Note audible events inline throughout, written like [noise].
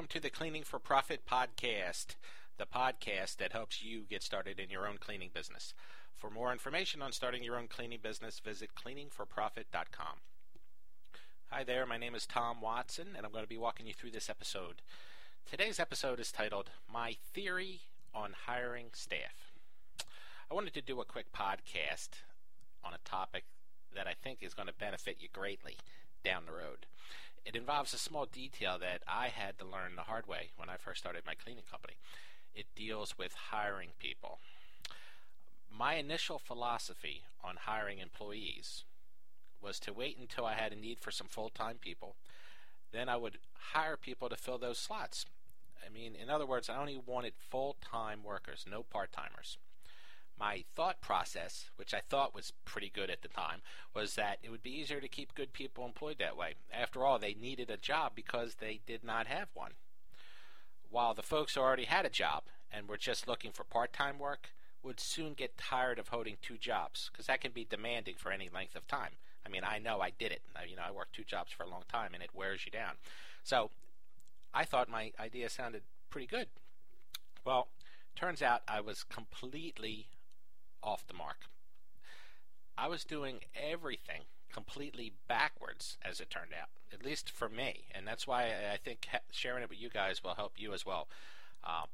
welcome to the Cleaning for Profit podcast, the podcast that helps you get started in your own cleaning business. For more information on starting your own cleaning business, visit cleaningforprofit.com. Hi there, my name is Tom Watson, and I'm going to be walking you through this episode. Today's episode is titled My Theory on Hiring Staff. I wanted to do a quick podcast on a topic that I think is going to benefit you greatly down the road. It involves a small detail that I had to learn the hard way when I first started my cleaning company. It deals with hiring people. My initial philosophy on hiring employees was to wait until I had a need for some full time people. Then I would hire people to fill those slots. I mean, in other words, I only wanted full time workers, no part timers my thought process, which I thought was pretty good at the time, was that it would be easier to keep good people employed that way. After all, they needed a job because they did not have one. While the folks who already had a job and were just looking for part time work would soon get tired of holding two jobs because that can be demanding for any length of time. I mean, I know I did it. You know, I worked two jobs for a long time and it wears you down. So I thought my idea sounded pretty good. Well, turns out I was completely off the mark. I was doing everything completely backwards, as it turned out, at least for me. And that's why I think sharing it with you guys will help you as well. Uh,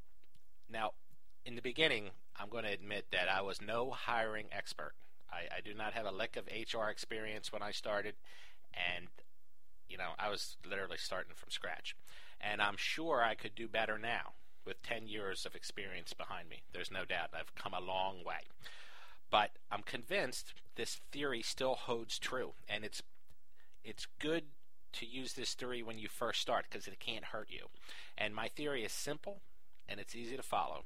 now, in the beginning, I'm going to admit that I was no hiring expert. I, I do not have a lick of HR experience when I started, and you know, I was literally starting from scratch. And I'm sure I could do better now with 10 years of experience behind me. There's no doubt I've come a long way. But I'm convinced this theory still holds true, and it's it's good to use this theory when you first start because it can't hurt you. And my theory is simple and it's easy to follow,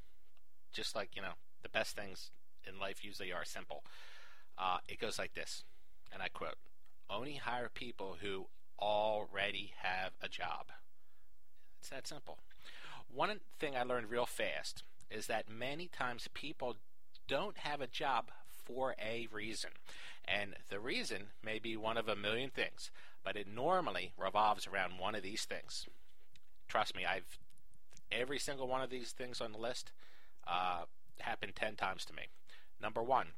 just like you know the best things in life usually are simple. Uh, it goes like this, and I quote: "Only hire people who already have a job." It's that simple. One thing I learned real fast is that many times people don't have a job for a reason. And the reason may be one of a million things, but it normally revolves around one of these things. Trust me, I've every single one of these things on the list uh, happened 10 times to me. Number one,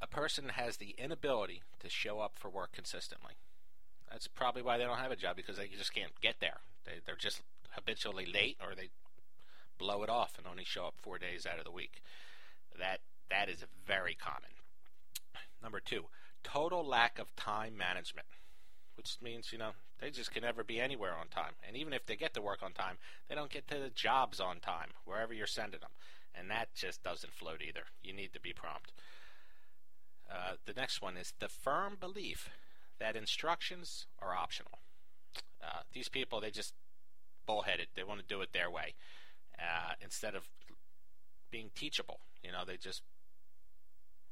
a person has the inability to show up for work consistently. That's probably why they don't have a job because they just can't get there. They, they're just habitually late or they blow it off and only show up four days out of the week. That that is very common. Number two, total lack of time management, which means you know they just can never be anywhere on time, and even if they get to work on time, they don't get to the jobs on time wherever you're sending them, and that just doesn't float either. You need to be prompt. Uh, the next one is the firm belief that instructions are optional. Uh, these people, they just bullheaded. They want to do it their way uh, instead of being teachable. You know, they just,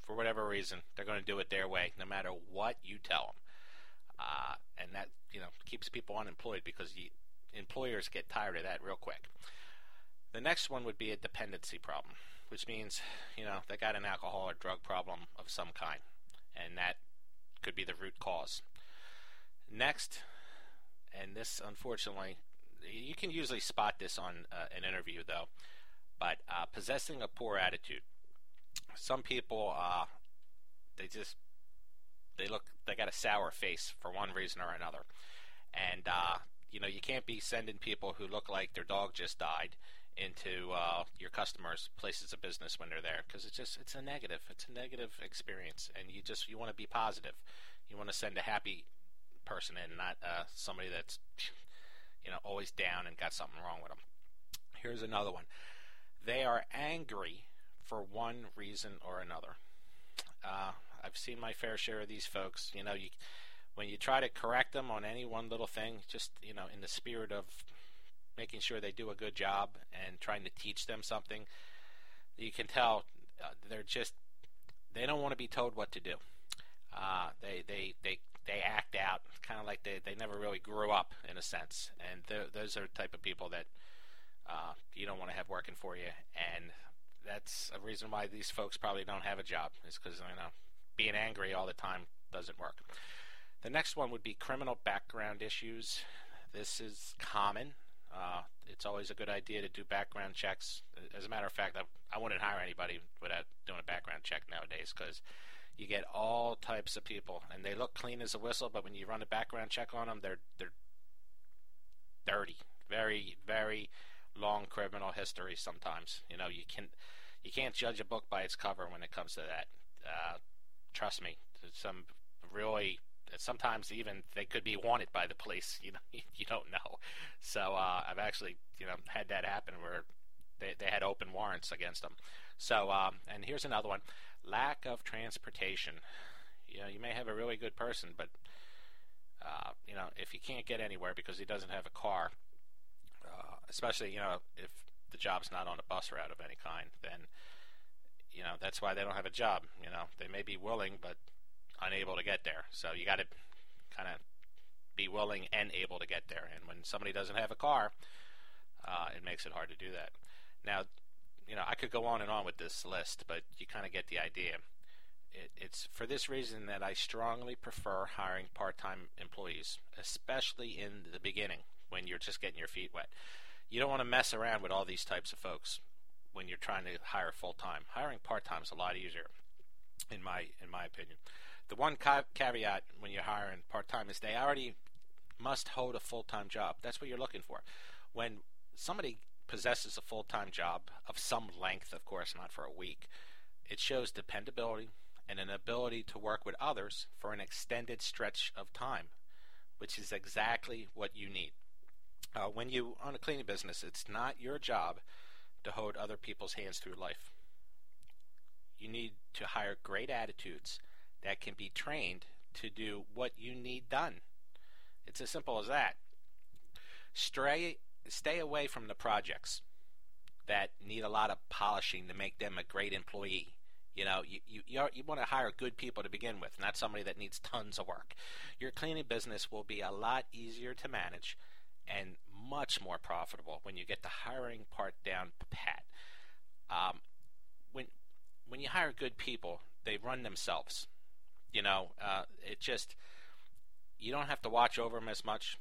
for whatever reason, they're going to do it their way, no matter what you tell them. Uh, and that, you know, keeps people unemployed because you, employers get tired of that real quick. The next one would be a dependency problem, which means, you know, they got an alcohol or drug problem of some kind, and that could be the root cause. Next, and this unfortunately you can usually spot this on uh, an interview though, but uh, possessing a poor attitude. Some people, uh, they just they look they got a sour face for one reason or another, and uh, you know you can't be sending people who look like their dog just died into uh, your customers' places of business when they're there because it's just it's a negative it's a negative experience and you just you want to be positive you want to send a happy person in not uh, somebody that's you know, always down and got something wrong with them. Here's another one. They are angry for one reason or another. Uh, I've seen my fair share of these folks. You know, you, when you try to correct them on any one little thing, just you know, in the spirit of making sure they do a good job and trying to teach them something, you can tell uh, they're just they don't want to be told what to do. Uh, they they they they act out kind of like they, they never really grew up in a sense. And those are the type of people that uh, you don't want to have working for you. And that's a reason why these folks probably don't have a job is because you know being angry all the time doesn't work. The next one would be criminal background issues. This is common Uh, it's always a good idea to do background checks. As a matter of fact, I, I wouldn't hire anybody without doing a background check nowadays because you get all types of people, and they look clean as a whistle, but when you run a background check on them, they're they're dirty, very very long criminal history. Sometimes, you know, you can you can't judge a book by its cover when it comes to that. Uh, trust me, some really sometimes even they could be wanted by the police. [laughs] You know, you don't know. So uh, I've actually you know had that happen where they they had open warrants against them. So um, and here's another one: lack of transportation. You know, you may have a really good person, but uh, you know if you can't get anywhere because he doesn't have a car, uh, especially you know if the job's not on a bus route of any kind, then you know that's why they don't have a job. You know, they may be willing, but unable to get there. So you got to kind of be willing and able to get there. And when somebody doesn't have a car, uh, it makes it hard to do that. Now, you know, I could go on and on with this list, but you kind of get the idea. It, it's for this reason that I strongly prefer hiring part-time employees, especially in the beginning when you're just getting your feet wet. You don't want to mess around with all these types of folks when you're trying to hire full-time. Hiring part-time is a lot easier, in my in my opinion. The one ca- caveat when you're hiring part time is they already must hold a full time job. That's what you're looking for. When somebody possesses a full time job of some length, of course, not for a week, it shows dependability and an ability to work with others for an extended stretch of time, which is exactly what you need. Uh, when you own a cleaning business, it's not your job to hold other people's hands through life. You need to hire great attitudes that can be trained to do what you need done. It's as simple as that. Stray, stay away from the projects that need a lot of polishing to make them a great employee. You know, you, you, you want to hire good people to begin with, not somebody that needs tons of work. Your cleaning business will be a lot easier to manage and much more profitable when you get the hiring part down pat. Um, when when you hire good people, they run themselves. You know, uh, it just you don't have to watch over them as much.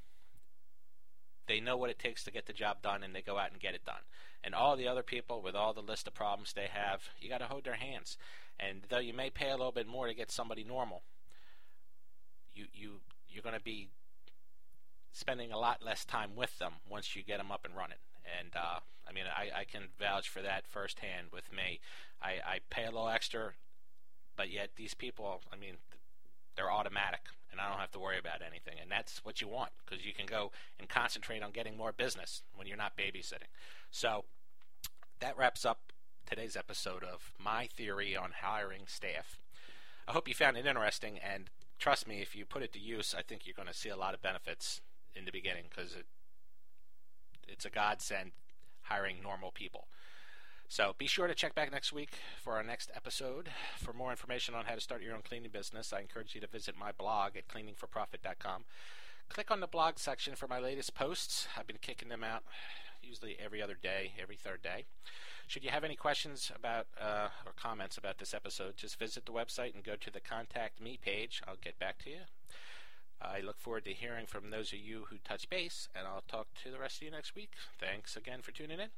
They know what it takes to get the job done, and they go out and get it done. And all the other people, with all the list of problems they have, you got to hold their hands. And though you may pay a little bit more to get somebody normal, you you you're going to be spending a lot less time with them once you get them up and running. And uh, I mean, I, I can vouch for that firsthand with me. I, I pay a little extra but yet these people, I mean, they're automatic, and I don't have to worry about anything. And that's what you want because you can go and concentrate on getting more business when you're not babysitting. So that wraps up today's episode of my theory on hiring staff. I hope you found it interesting, and trust me, if you put it to use, I think you're going to see a lot of benefits in the beginning because it, it's a godsend hiring normal people. So be sure to check back next week for our next episode. For more information on how to start your own cleaning business, I encourage you to visit my blog at cleaningforprofit.com. Click on the blog section for my latest posts. I've been kicking them out usually every other day, every third day. Should you have any questions about uh, or comments about this episode, just visit the website and go to the Contact Me page. I'll get back to you. I look forward to hearing from those of you who touch base, and I'll talk to the rest of you next week. Thanks again for tuning in.